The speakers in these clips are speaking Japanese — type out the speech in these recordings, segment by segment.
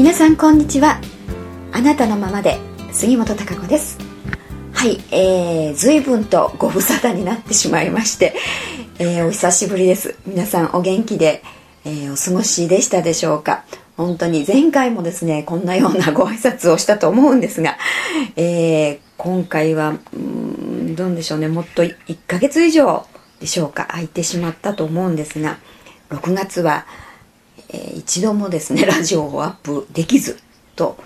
皆さんこんにちは。あなたのままで杉本孝子です。はいえー、随分とご無沙汰になってしまいまして、えー、お久しぶりです。皆さんお元気で、えー、お過ごしでしたでしょうか。本当に前回もですねこんなような ご挨拶をしたと思うんですが、えー、今回はうんどうでしょうねもっと1ヶ月以上でしょうか空いてしまったと思うんですが6月はえー、一度もですね ラジオをアップできずと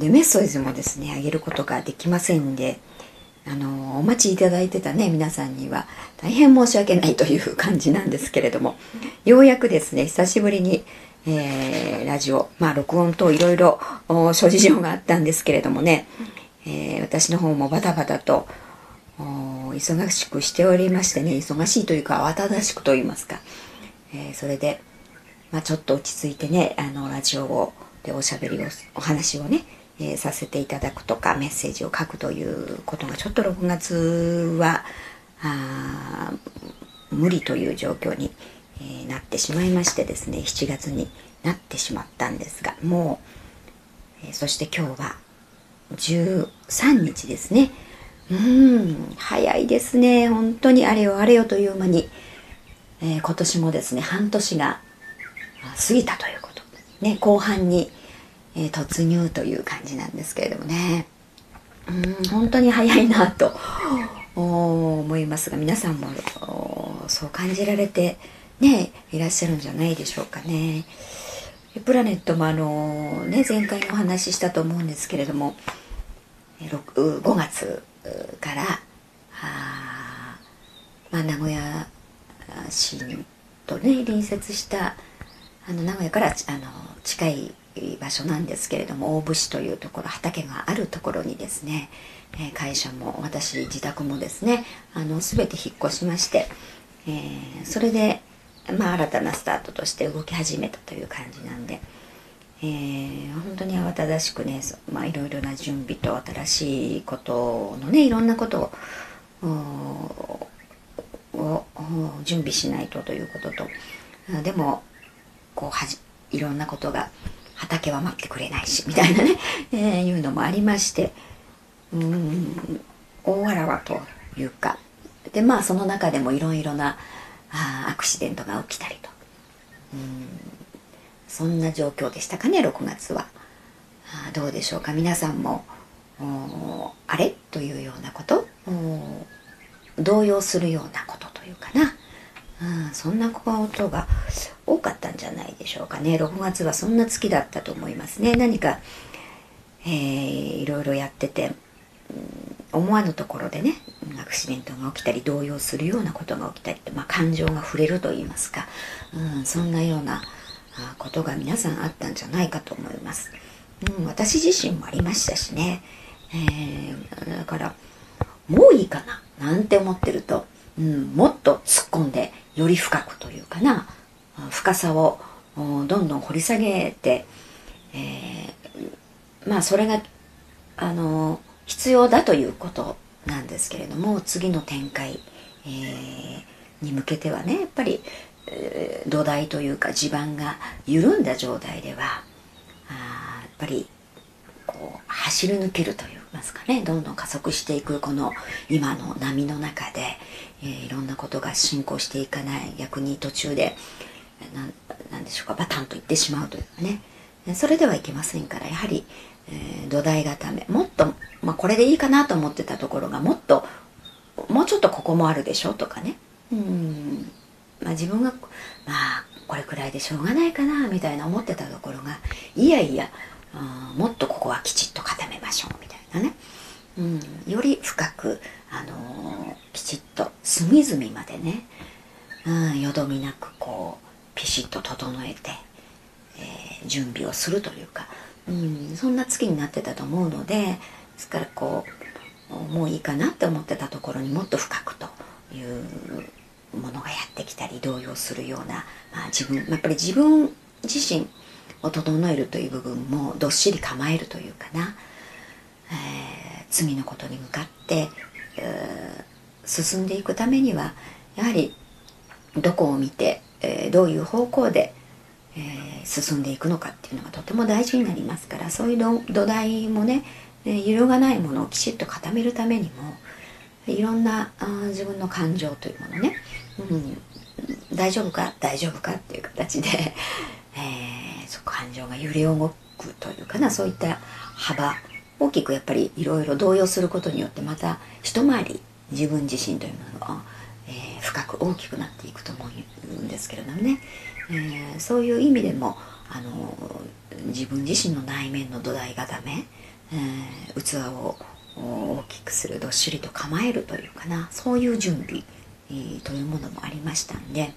でメッセージもですねあげることができませんであのお待ちいただいてたね皆さんには大変申し訳ないという感じなんですけれどもようやくですね久しぶりに、えー、ラジオまあ録音といろいろ諸事情があったんですけれどもね、えー、私の方もバタバタと忙しくしておりましてね忙しいというか慌ただしくと言いますか、えー、それでまあ、ちょっと落ち着いてねあのラジオをでおしゃべりをお話をね、えー、させていただくとかメッセージを書くということがちょっと6月はあ無理という状況に、えー、なってしまいましてですね7月になってしまったんですがもう、えー、そして今日は13日ですね。うん早いですね。本当にあれよあれよという間に、え今年もですね半年が過ぎたということ、ね、後半に、えー、突入という感じなんですけれどもねうん本当に早いなと思いますが皆さんもそう感じられてねいらっしゃるんじゃないでしょうかね。プラネットもあのね前回お話ししたと思うんですけれども5月からあ、まあ、名古屋市とね隣接したあの名古屋からあの近い場所なんですけれども大府市というところ畑があるところにですね、え会社も私自宅もですねあの全て引っ越しまして、えー、それで、まあ、新たなスタートとして動き始めたという感じなんで、えー、本当に慌ただしくね、まあ、いろいろな準備と新しいことのねいろんなことを準備しないとということと。でもこうはじいろんなことが畑は待ってくれないしみたいなね、えー、いうのもありましてうん大わらわというかでまあその中でもいろいろなあアクシデントが起きたりと。うんそんな状況でしたかね6月は。あどうでしょうか。皆さんもあれ？というようなこと？動揺するようなことというかな。うん、そんなことがじゃないでしょうかね。6月はそんな月だったと思いますね。何か、えー、いろいろやってて、うん、思わぬところでねアクシデントが起きたり動揺するようなことが起きたりって、まあ、感情が触れると言いますか、うん、そんなようなことが皆さんあったんじゃないかと思います、うん、私自身もありましたしね、えー、だからもういいかななんて思ってるとうん、もっと突っ込んでより深くというかな。深さをどんどん掘り下げて、えー、まあそれがあの必要だということなんですけれども次の展開、えー、に向けてはねやっぱり、えー、土台というか地盤が緩んだ状態ではあやっぱりこう走り抜けるといいますかねどんどん加速していくこの今の波の中で、えー、いろんなことが進行していかない逆に途中で何でしょうかバタンといってしまうというかね。それではいけませんからやはり、えー、土台固め。もっと、まあ、これでいいかなと思ってたところがもっともうちょっとここもあるでしょとかね。うん。まあ自分がまあこれくらいでしょうがないかなみたいな思ってたところがいやいやもっとここはきちっと固めましょうみたいなね、うん、より深く、あのー、きちっと隅々までね、うん、よどみなくこうピシッと整えて、えー、準備をするというか、うん、そんな月になってたと思うのでですからこうもういいかなって思ってたところにもっと深くというものがやってきたり動揺するような、まあ、自分やっぱり自分自身を整えるという部分もどっしり構えるというかな、えー、罪のことに向かって、えー、進んでいくためにはやはりどこを見て、え、どういう方向で、え進んでいくのかっていうのがとても大事になりますからそういう土台もねえ揺るがないものをきちっと固めるためにもいろんなあ自分の感情というものね、うん、大丈夫か大丈夫かっていう形で、えー、そ感情が揺れ動くというかなそういった幅大きくやっぱりいろいろ動揺することによってまた一回り自分自身というものが、深く大きくなっていくと思うんですけれどもね、えー、そういう意味でもあの自分自身の内面の土台固め、えー、器を大きくするどっしりと構えるというかなそういう準備、えー、というものもありましたんで、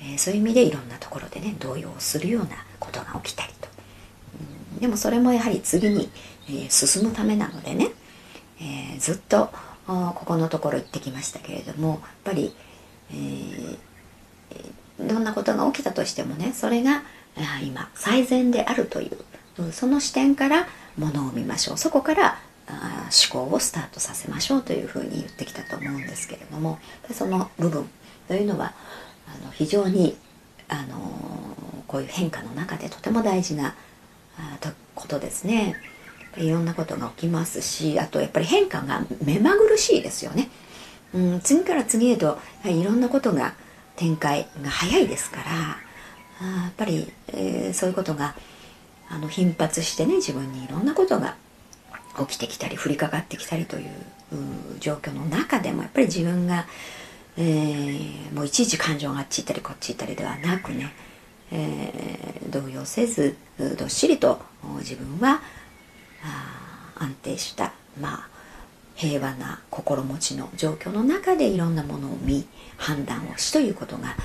えー、そういう意味でいろんなところでね動揺するようなことが起きたりと、うん、でもそれもやはり次に、え、進むためなのでね、えずっとここのところ行ってきましたけれどもやっぱり、えどんなことが起きたとしてもねそれが今最善であるというその視点からものを見ましょうそこから思考をスタートさせましょうというふうに言ってきたと思うんですけれどもその部分というのはあの非常にあのこういう変化の中でとても大事なことですね。いろんなことが起きますしあとやっぱり変化が目まぐるしいですよね。うん、次から次へといろんなことが展開が早いですからやっぱり、えー、そういうことがあの頻発してね自分にいろんなことが起きてきたり降りかかってきたりという状況の中でもやっぱり自分が、えー、もういちいち感情があっち行ったりこっち行ったりではなくね、えー、動揺せずどっしりと自分は安定したまあ平和な心持ちの状況の中でいろんなものを見判断をしということが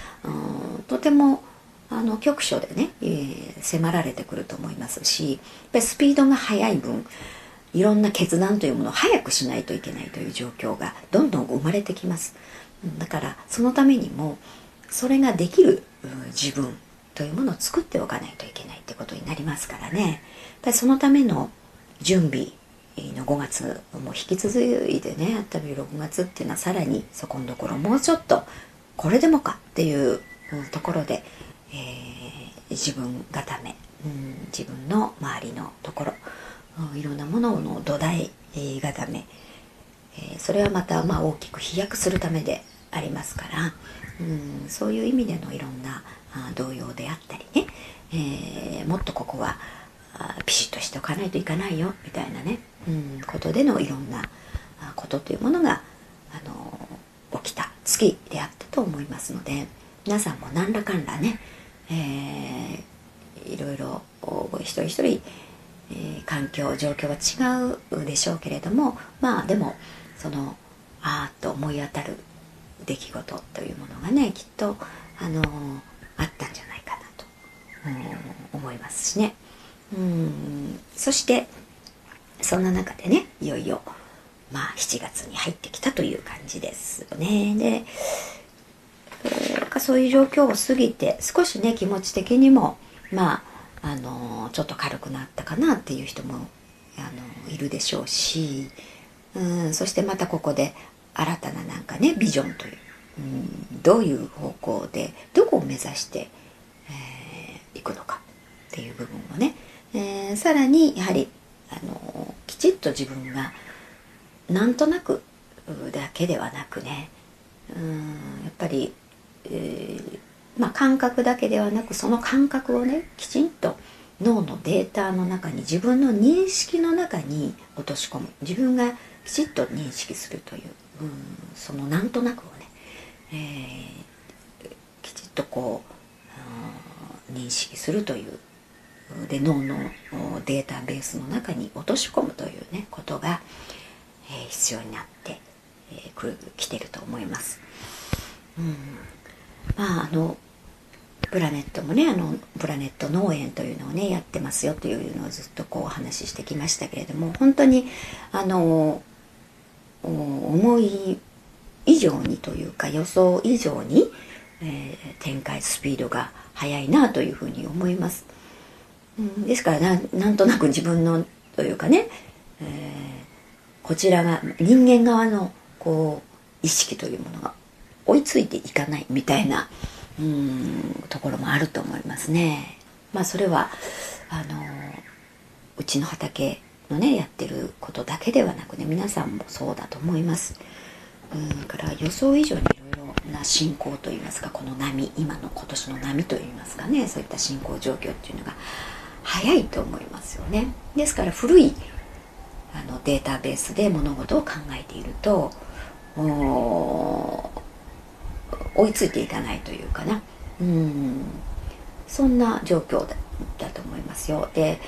とてもあの局所でね、えー、迫られてくると思いますしやっぱりスピードが速い分いろんな決断というものを早くしないといけないという状況がどんどん生まれてきます。だからそのためにもそれができる自分というものを作っておかないといけないってことになりますからね。やっぱりそのための準備の5月も引き続いてねあったり6月っていうのはさらにそこのところもうちょっとこれでもかっていうところで、えー、自分固め、うん、自分の周りのところいろんなものの土台固め、えー、それはまたまあ大きく飛躍するためでありますから、うん、そういう意味でのいろんな動揺であったりね、えー、もっとここはピシッとしておかないといかないよみたいなね、うん、ことでのいろんなことというものが、あの起きた月であったと思いますので皆さんも何らかんらね、えー、いろいろ一人一人えー、環境状況は違うでしょうけれどもまあでもそのああと思い当たる出来事というものがねきっとあの、あったんじゃないかなと、うん、思いますしね。うん。そしてそんな中でねいよいよまあ7月に入ってきたという感じですよね。で、えー、そういう状況を過ぎて少しね気持ち的にもまああのちょっと軽くなったかなっていう人もあのいるでしょうし、うん、そしてまたここで新たななんかねビジョンという、うん、どういう方向でどこを目指して、えー、いくのかっていう部分をね、えー、さらにやはりあのきちっと自分がなんとなくだけではなくね、うん、やっぱり、えーまあ、感覚だけではなくその感覚をねきちんと脳のデータの中に自分の認識の中に落とし込む。自分がきちっと認識するという、うん、そのなんとなくをね、えー、きちっとこう認識するというで脳のデータベースの中に落とし込むというねことが、えー、必要になってき、えー、来てると思います。うん、まああのプラネットもねあのプラネット農園というのをねやってますよというのをずっとこうお話ししてきましたけれども本当にあの思い以上にというか予想以上に、えー、展開スピードが速いなというふうに思います。ですからななんとなく自分のというかね、えー、こちらが人間側のこう意識というものが追いついていかないみたいな。うんところもあると思いますね。まあそれはあのうちの畑のねやってることだけではなくね皆さんもそうだと思いますうんから予想以上にいろいろな進行といいますかこの波今の今年の波といいますかねそういった進行状況っていうのが早いと思いますよね。ですから古いあのデータベースで物事を考えていると追いついていかないというかな。うん。そんな状況だだと思いますよ。で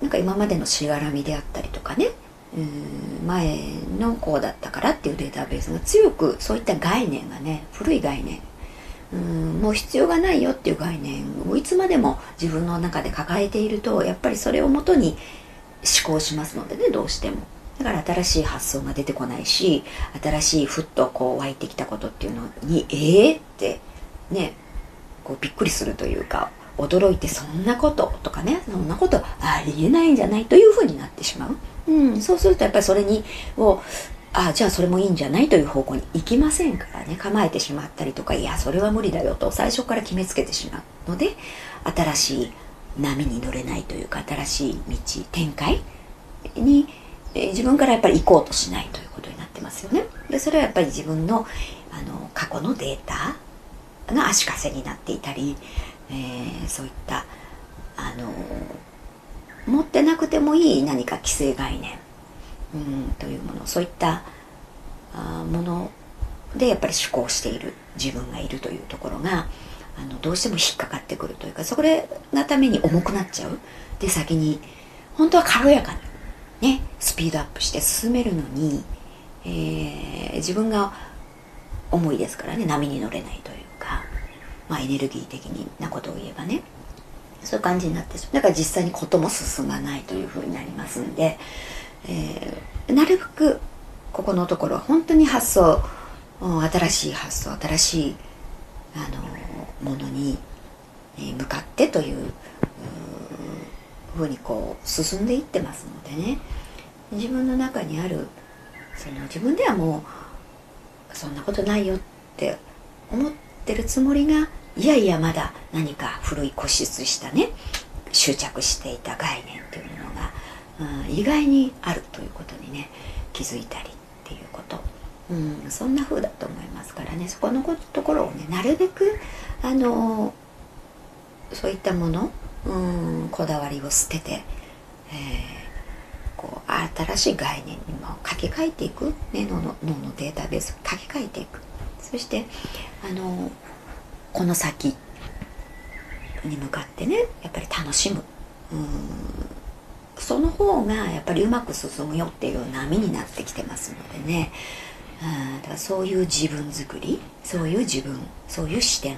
なんか今までのしがらみであったりとかね。うん。前のこうだったからっていうデータベースが強くそういった概念がね古い概念うん。もう必要がないよっていう概念をいつまでも自分の中で抱えているとやっぱりそれをもとに思考しますのでねどうしても。だから新しい発想が出てこないし新しいふっとこう湧いてきたことっていうのにええー、ってねこうびっくりするというか驚いてそんなこととかねそんなことありえないんじゃないというふうになってしまう、うん、そうするとやっぱりそれにをあじゃあそれもいいんじゃないという方向に行きませんからね。構えてしまったりとかいやそれは無理だよと最初から決めつけてしまうので新しい波に乗れないというか新しい道展開に自分からやっぱり行こうとしないということになってますよね。でそれはやっぱり自分のあの過去のデータが足かせになっていたりえー、そういったあの持ってなくてもいい何か既成概念、うん、というものそういったあものでやっぱり思考している自分がいるというところがあのどうしても引っかかってくるというかそれがために重くなっちゃう。で先に本当は軽やかにねスピードアップして進めるのに、えー、自分が重いですからね波に乗れないというかまあ、エネルギー的なことを言えばねそういう感じになってしまう。だから実際にことも進まないというふうになりますんで、えー、なるべくここのところは本当に発想新しい発想新しいあのものに向かってというふうにこう進んでいってますのでね。自分の中にあるその自分ではもうそんなことないよって思ってるつもりがいやいやまだ何か古い固執したね執着していた概念というものが、意外にあるということにね気づいたりっていうこと、うん、そんな風だと思いますからね。そこのところをねなるべくあのそういったもの、うん、こだわりを捨てて、えー、こう新しい概念にも書き換えていく、ね、脳の脳のデータベースを書き換えていく。そしてあのこの先に向かってねやっぱり楽しむ。うん。その方がやっぱりうまく進むよっていう波になってきてますのでね。うんだからそういう自分づくりそういう自分そういう視点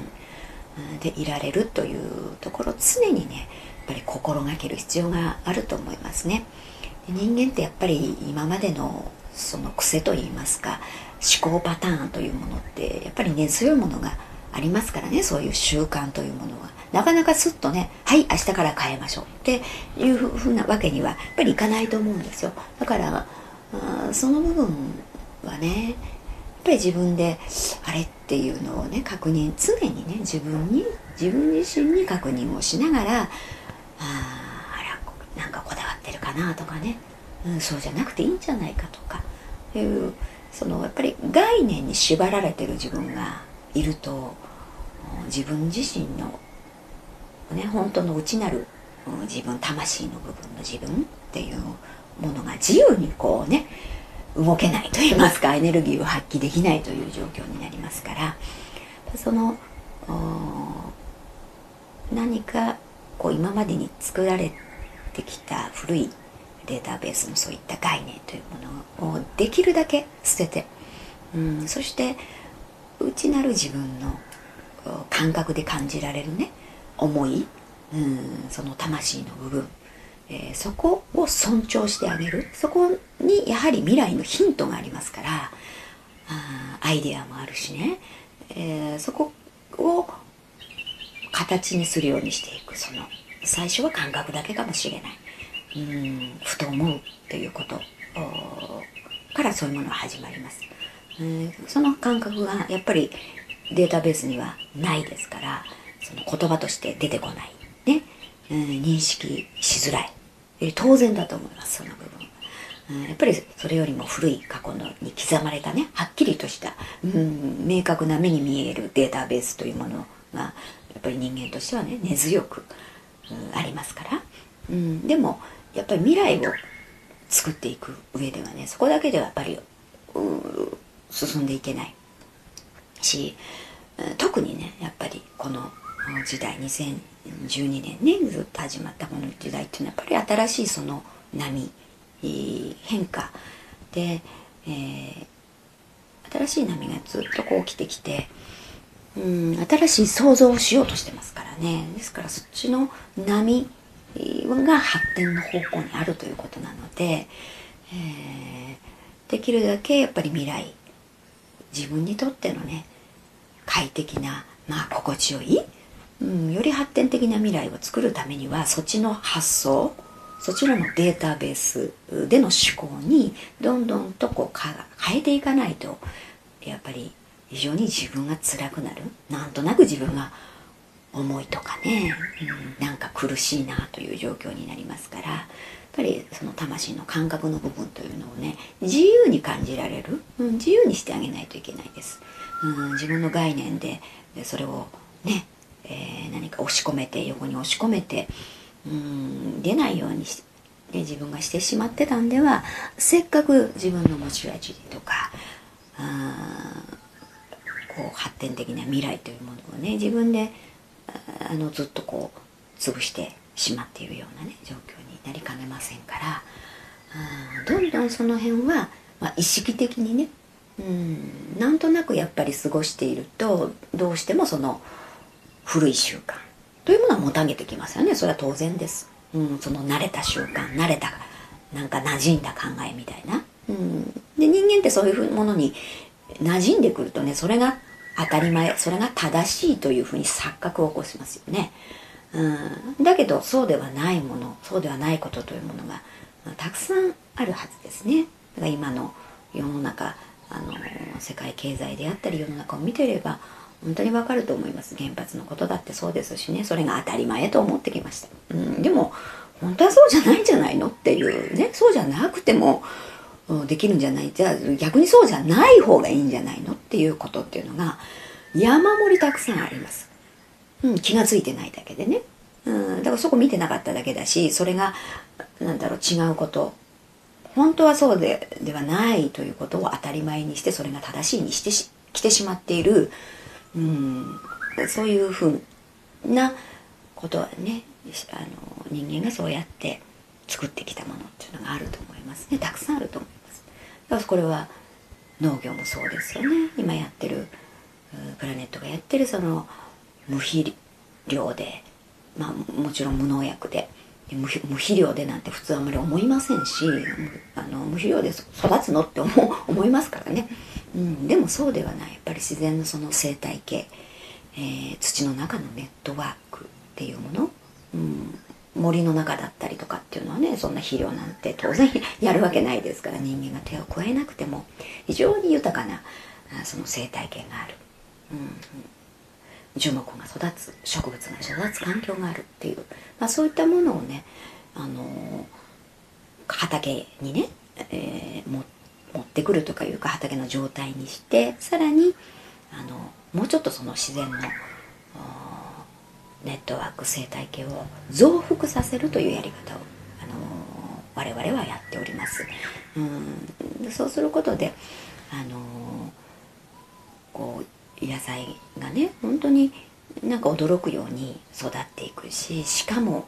でいられるというところ常にねやっぱり心がける必要があると思いますね。人間ってやっぱり今までのその癖といいますか思考パターンというものってやっぱり根強いものがありますからねそういう習慣というものは。なかなかすっとねはい明日から変えましょう。っていうふうなわけにはやっぱりいかないと思うんですよ。だからその部分はねやっぱり自分であれっていうのをね確認常にね自分に自分自身に確認をしながらああらなんかこだわってるかなとかね、うん、そうじゃなくていいんじゃないかとか。いうそのやっぱり概念に縛られてる自分がいると自分自身のね本当の内なる自分魂の部分の自分っていうものが自由にこうね動けないと言いますか エネルギーを発揮できないという状況になりますからその何かこう今までに作られてきた古いデータベースのそういった概念というものをできるだけ捨てて、うん、そして内なる自分の感覚で感じられるね。思い、うん、その魂の部分、えー、そこを尊重してあげる。そこにやはり未来のヒントがありますから。あアイデアもあるしね、えー、そこを形にするようにしていく。その最初は感覚だけかもしれない。うん。ふと思うっていうこと。からそういうものが始まります。その感覚がやっぱりデータベースにはないですからその言葉として出てこない、ね、認識しづらい、当然だと思います。その部分、やっぱりそれよりも古い過去のに刻まれたねはっきりとした、うん、明確な目に見えるデータベースというものがやっぱり人間としてはね根強く、うん、ありますから、うん、でもやっぱり未来を作っていく上ではねそこだけではやっぱり進んでいけない。し特にねやっぱりこの時代2012年ねずっと始まったこの時代っていうのはやっぱり新しいその波変化。で、えー、新しい波がずっとこう起きてきてうん新しい想像をしようとしてますからね。ですからそっちの波が発展の方向にあるということなので、えー、できるだけやっぱり未来自分にとってのね快適なまあ心地よい、うん、より発展的な未来を作るためにはそっちの発想そちらのデータベースでの思考にどんどんとこう変えていかないとやっぱり非常に自分が辛くなる。なんとなく自分が重いとかね、うん、なんか苦しいなという状況になりますからぱりその魂の感覚の部分というのをね自由に感じられる、うん、自由にしてあげないといけないです、うん、自分の概念でそれをね、えー、何か押し込めて横に押し込めて、うん、出ないようにしで自分がしてしまってたんではせっかく自分の持ち味とかあこう発展的な未来というものをね自分であのずっとこう潰してしまっているようなね状況になりかねませんからどんどんその辺は、まあ、意識的にねうんなんとなくやっぱり過ごしているとどうしてもその古い習慣というものはもたげてきますよね。それは当然です、うん、その慣れた習慣慣れたなんか馴染んだ考えみたいな、うん、で人間ってそういうものに馴染んでくるとねそれが当たり前それが正しいというふうに錯覚を起こしますよね。うん、だけどそうではないものそうではないことというものがたくさんあるはずですね。だから今の世の中あの世界経済であったり世の中を見ていれば本当にわかると思います。原発のことだってそうですしね。それが当たり前と思ってきました、うん、でも本当はそうじゃないんじゃないのっていうね。そうじゃなくてもできるんじゃない。じゃあ逆にそうじゃない方がいいんじゃないのっていうことっていうのが山盛りたくさんあります、うん、気が付いてないだけでね、うん、だからそこ見てなかっただけだしそれがなんだろう違うこと。本当はそうでではないということを当たり前にしてそれが正しいにしてし来てしまっている、うん、そういうふうなことはねあの人間がそうやって作ってきたものっていうのがあると思いますね。たくさんあると思います。だからこれは農業もそうですよね。今やってるプラネットがやってるその無肥料でまあもちろん無農薬で。無肥料でなんて普通あんまり思いませんしあの無肥料で育つのって思 思いますからね、うん、でもそうではない。やっぱり自然のその生態系、えー、土の中のネットワークっていうもの、うん、森の中だったりとかっていうのはねそんな肥料なんて当然 やるわけないですから人間が手を加えなくても非常に豊かなその生態系がある、うん、樹木が育つ植物が育つ環境があるっていう、まあ、そういったものをね、あの畑にね、えー、も持ってくるとかいうか畑の状態にしてさらにあのもうちょっとその自然のネットワーク生態系を増幅させるというやり方を、あの我々はやっております。うんそうすることで、あのこう野菜がね本当になんか驚くように育っていくししかも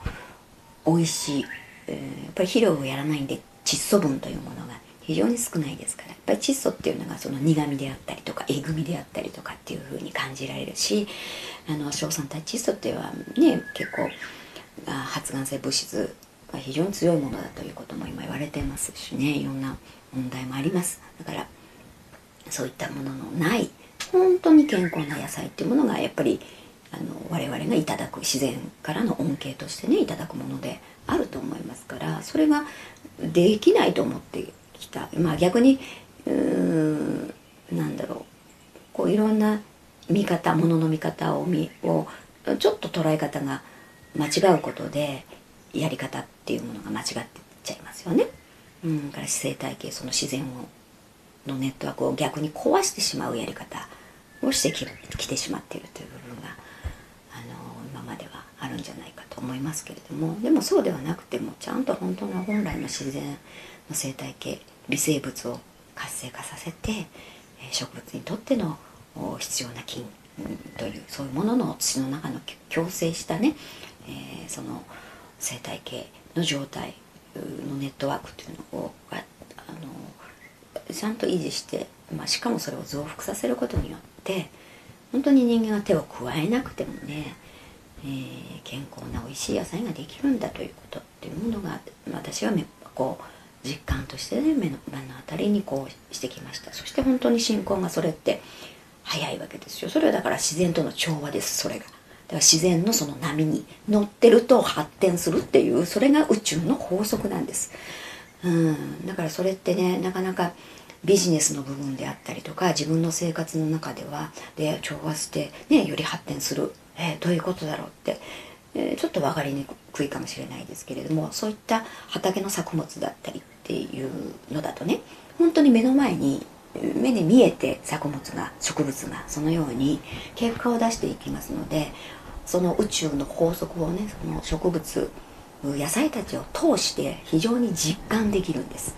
美味しい、えー、やっぱり肥料をやらないんで窒素分というものが非常に少ないですからやっぱり窒素っていうのがその苦味であったりとかえぐみであったりとかっていうふうに感じられるしあの硝酸体窒素っていうのはね結構発がん性物質が非常に強いものだということも今言われてますしねいろんな問題もあります。だからそういったもののない本当に健康な野菜っていうものがやっぱりあの我々がいただく自然からの恩恵としてねいただくものであると思いますからそれができないと思ってきたまあ逆にうーんなんだろうこういろんな見方ものの見方を見をちょっと捉え方が間違うことでやり方っていうものが間違ってっちゃいますよね。うん、から生態系その自然をのネットワークを逆に壊してしまうやり方をしてきてしまっているという部分があの今まではあるんじゃないかと思いますけれどもでもそうではなくてもちゃんと本当の本来の自然の生態系微生物を活性化させて植物にとっての必要な菌というそういうものの土の中の共生したね、えー、その生態系の状態のネットワークっていうのをあのちゃんと維持して、まあ、しかもそれを増幅させることによって本当に人間は手を加えなくてもね、えー、健康な美味しい野菜ができるんだということっていうものが私はこう実感としてね目の目の当たりにこうしてきました。そして本当に信仰がそれって早いわけですよ。それはだから自然との調和ですそれが。だから自然のその波に乗ってると発展するっていうそれが宇宙の法則なんです。うん。だからそれってねなかなかビジネスの部分であったりとか自分の生活の中ではで調和してねより発展する。えー、どういうことだろうってえちょっと分かりにくいかもしれないですけれどもそういった畑の作物だったりっていうのだとね本当に目の前に目で見えて作物が植物がそのように結果を出していきますのでその宇宙の法則をねその植物野菜たちを通して非常に実感できるんです、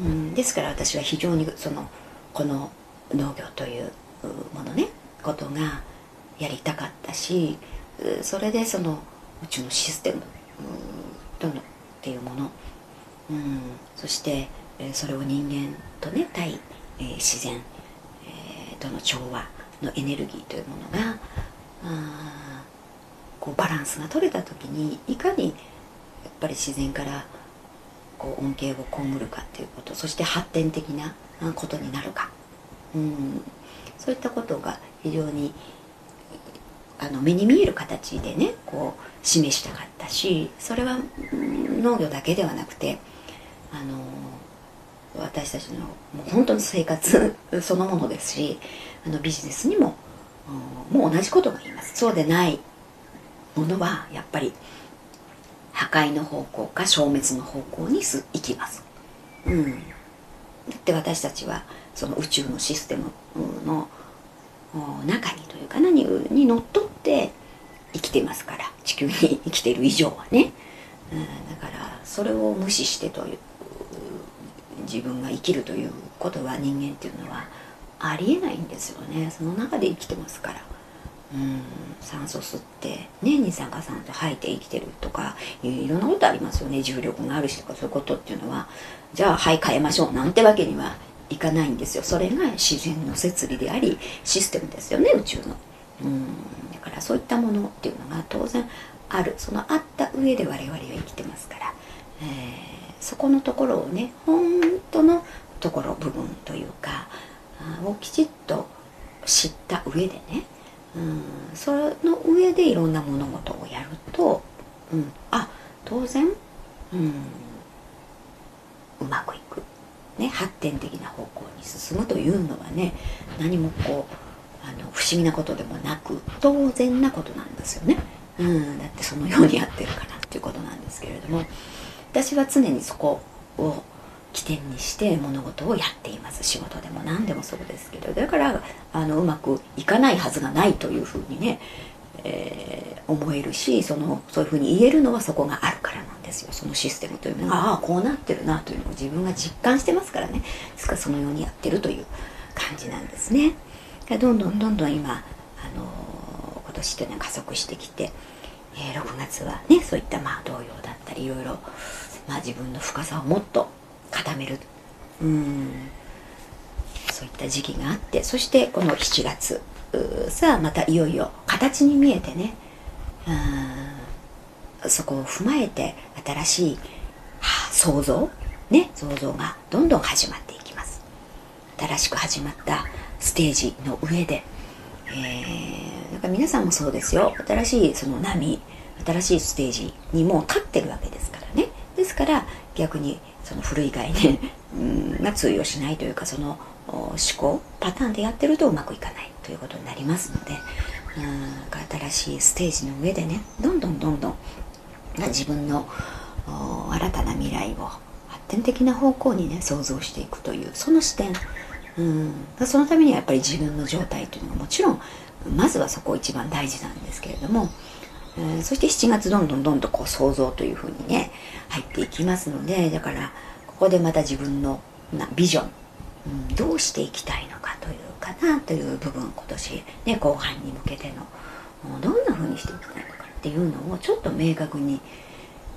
うん、ですから私は非常にそのこの農業というものねことがやりたかったしそれでその宇宙のシステムとのっていうもの、うん、そしてそれを人間とね対、え、自然、え、との調和のエネルギーというものがあこうバランスが取れた時にいかにやっぱり自然からこう恩恵を被るかっていうことそして発展的なことになるか、うん、そういったことが非常にあの目に見える形でねこう示したかったしそれは農業だけではなくてあの私たちのもう本当に生活 そのものですしあのビジネスにももう同じことが言います。そうでないものはやっぱり破壊の方向か消滅の方向に行きます、うん、だって私たちはその宇宙のシステムの中にというか何にのっとって生きてますから。地球に生きてる以上はね、うん、だからそれを無視してという自分が生きるということは人間っていうのはありえないんですよね。その中で生きてますから。うん、酸素吸ってね二酸化炭素吐いて生きてるとかいろんなことありますよね。重力があるしとかそういうことっていうのは。じゃあはい変えましょうなんてわけにはいかないんですよ。それが自然の摂理でありシステムですよね宇宙の。うん。だからそういったものっていうのが当然ある。そのあった上で我々は生きてますから、えー、そこのところをね本当のところ部分というかをきちっと知った上でねうん。その上でいろんな物事をやると、うん、あ当然、うん、うまくいく。ね、発展的な方向に進むというのはね何もこうあの不思議なことでもなく当然なことなんですよね、うん、だってそのようにやってるからっていうことなんですけれども私は常にそこを起点にして物事をやっています。仕事でも何でもそうですけど。だからあのうまくいかないはずがないというふうにね、えー、思えるしそのそういうふうに言えるのはそこがあるからなんですよ。そのシステムというのがああこうなってるなというのを自分が実感してますからね。ですからそのようにやってるという感じなんですね。どんどんどんどん今、あの今年というのは加速してきて、えー、6月はねそういったまあ動揺だったりいろいろ、まあ、自分の深さをもっと固める。うん。そういった時期があってそしてこの7月さあまたいよいよ形に見えてねそこを踏まえて新しい、はあ、想像ね想像がどんどん始まっていきます。新しく始まったステージの上で、えー、なんか皆さんもそうですよ。新しいその波新しいステージにもう立ってるわけですからね。ですから逆にその古い概念が通用しないというかその思考パターンでやってるとうまくいかないということになりますので、新しいステージの上でねどんどんどんどん自分の新たな未来を発展的な方向にね想像していくというその視点うんそのためにはやっぱり自分の状態というのがもちろんまずはそこ一番大事なんですけれども、え、そして7月どんどんどんどんこう想像というふうにね入っていきますのでだからここでまた自分のなビジョン、うん、どうしていきたいのかというかなという部分今年、ね、後半に向けてのどんなふうにしていきたいのかっていうのをちょっと明確に、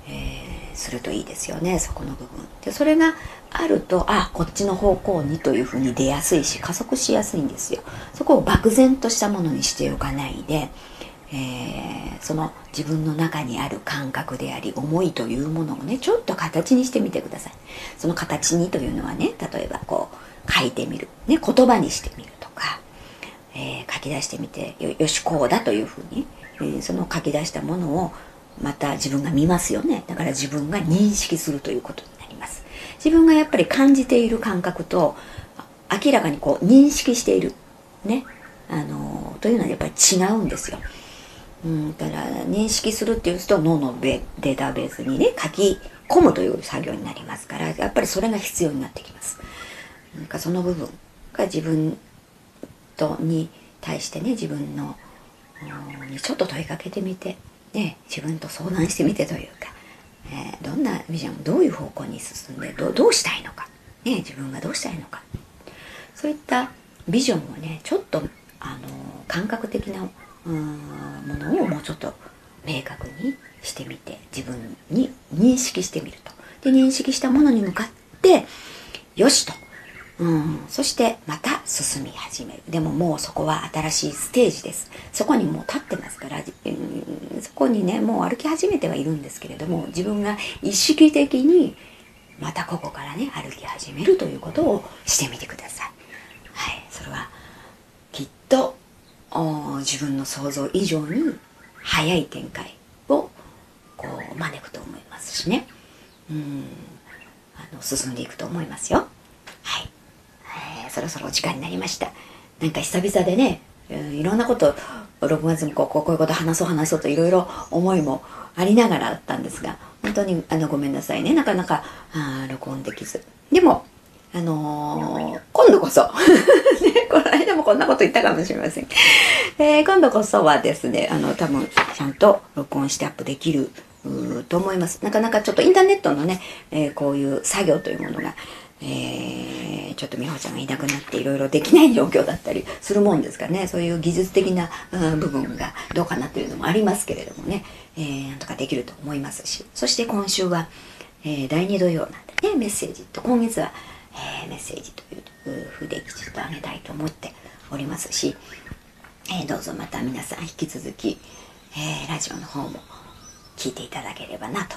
えー、するといいですよねそこの部分。でそれがあるとあこっちの方向にというふうに出やすいし加速しやすいんですよ。そこを漠然としたものにしておかないで、えー、その自分の中にある感覚であり思いというものをねちょっと形にしてみてください。その形にというのはね例えばこう書いてみる、ね、言葉にしてみるとか、えー、書き出してみてよしこうだというふうに、えー、その書き出したものをまた自分が見ますよね。だから自分が認識するということになります。自分がやっぱり感じている感覚と明らかにこう認識している。ねあのというのはやっぱり違うんですよ。うん、だから認識するっていうと脳のデータベースにね書き込むという作業になりますからやっぱりそれが必要になってきます。なんかその部分が自分とに対してね自分のにちょっと問いかけてみてね、自分と相談してみてというか、えー、どんなビジョンどういう方向に進んでどうしたいのか、ね、自分がどうしたいのか。そういったビジョンをねちょっとあの感覚的なものをもうちょっと明確にしてみて自分に認識してみると。で認識したものに向かってよしと。うん、そしてまた進み始める。でももうそこは新しいステージです。そこにもう立ってますから、うん、そこにねもう歩き始めてはいるんですけれども自分が意識的にまたここからね歩き始めるということをしてみてください。はい。それはきっと自分の想像以上に早い展開をこう招くと思いますしね。うん。あの進んでいくと思いますよ。はい。えーそろそろお時間になりました。なんか久々でね、いろんなこと6月にこうこういうこと話そう話そうといろいろ思いもありながらだったんですが本当にあのごめんなさいね。なかなかあ録音できず。でもあのー、今度こそ。ね、この間もこんなこと言ったかもしれません。えー、今度こそはですね、あの、多分、ちゃんと録音してアップできると思います。なかなかちょっとインターネットのね、えー、こういう作業というものが、えー、ちょっと美穂ちゃんがいなくなっていろいろできない状況だったりするもんですかね。そういう技術的な、うん、部分がどうかなというのもありますけれどもね、えー、なんとかできると思いますし。そして今週は、えー、第2土曜なんでねメッセージと今月は、えー、メッセージというとふうでちっとあげたいと思っておりますし、えー、どうぞまた皆さん引き続き、えー、ラジオの方も聞いていただければなと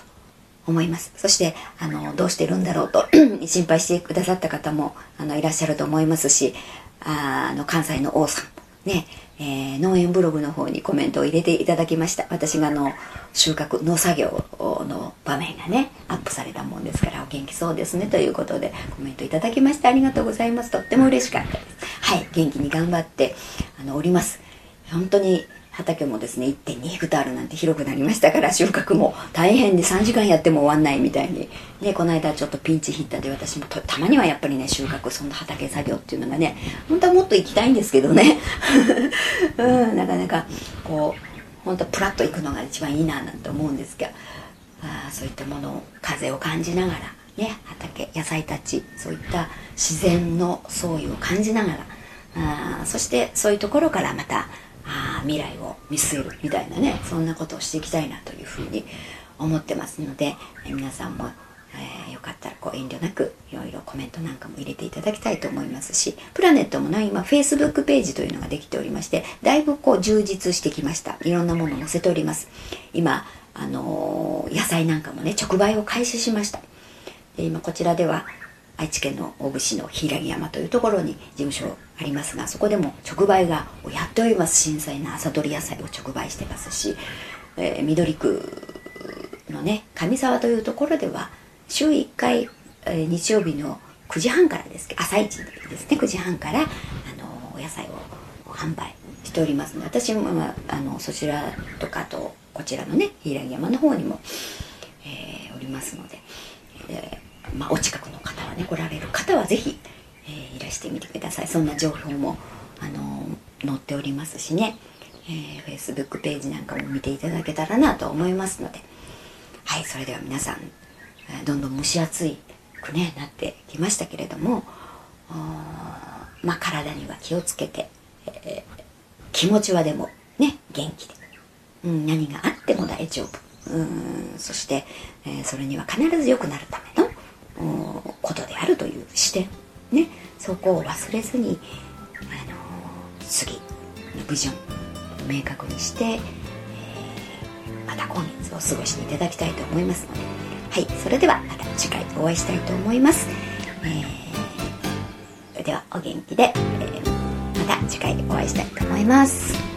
思います。そして、あの、どうしてるんだろうと 心配してくださった方も、あの、いらっしゃると思いますし、あの、関西の王さんも、ね、えー、農園ブログの方にコメントを入れていただきました。私があの、収穫、農作業の場面がね、アップされたもんですから、お元気そうですね、ということで、コメントいただきましてありがとうございます。とっても嬉しかったです。はい、元気に頑張って、あの、おります。本当に畑もですね1.2ヘクタールなんて広くなりましたから収穫も。大変で3時間やっても終わんないみたいに。ねこの間ちょっとピンチヒッターで私もたまにはやっぱりね収穫そんな畑作業っていうのがね本当はもっと行きたいんですけどね。うんなかなかこう本当プラッと行くのが一番いいななんて思うんですがあそういったものを風を感じながらね畑野菜たちそういった自然の創意を感じながら。あそしてそういうところからまたあ未来を見据えるみたいなねそんなことをしていきたいなというふうに思ってますので、皆さんも、えー、よかったらこう遠慮なくいろいろコメントなんかも入れていただきたいと思いますしプラネットもね今 Facebook ページというのができておりましてだいぶこう充実してきました。いろんなものを載せております。今あのー、野菜なんかもね直売を開始しました。で今こちらでは愛知県の大府市の柊山というところに事務所ありますがそこでも直売がやっております新鮮な朝取り野菜を直売してますし、えー、緑区のね上沢というところでは週1回、えー、日曜日の9時半からですけど朝一ですね9時半からあのお野菜を販売しておりますので私も、まあ、あのそちらとかとこちらのね平木山の方にも、えー、おりますので、えー、まあ、お近くの方はね来られる方は是非、えー、いらしてみてください。そんな情報もあの載っておりますしね、えー、Facebook ページなんかも見ていただけたらなと思いますので。はいそれでは皆さんどんどん蒸し暑いくねなってきましたけれどもまあ体には気をつけて、えー、気持ちはでもね元気で、うん、何があっても大丈夫。うんそして、えー、それには必ず良くなるためのことであるという視点。ね。そこを忘れずに、あのー、次ビジョンを明確にして、えー、また今月を過ごしていただきたいと思いますので。はい。それではまた次回お会いしたいと思います、えー、ではお元気で、えー、また次回お会いしたいと思います。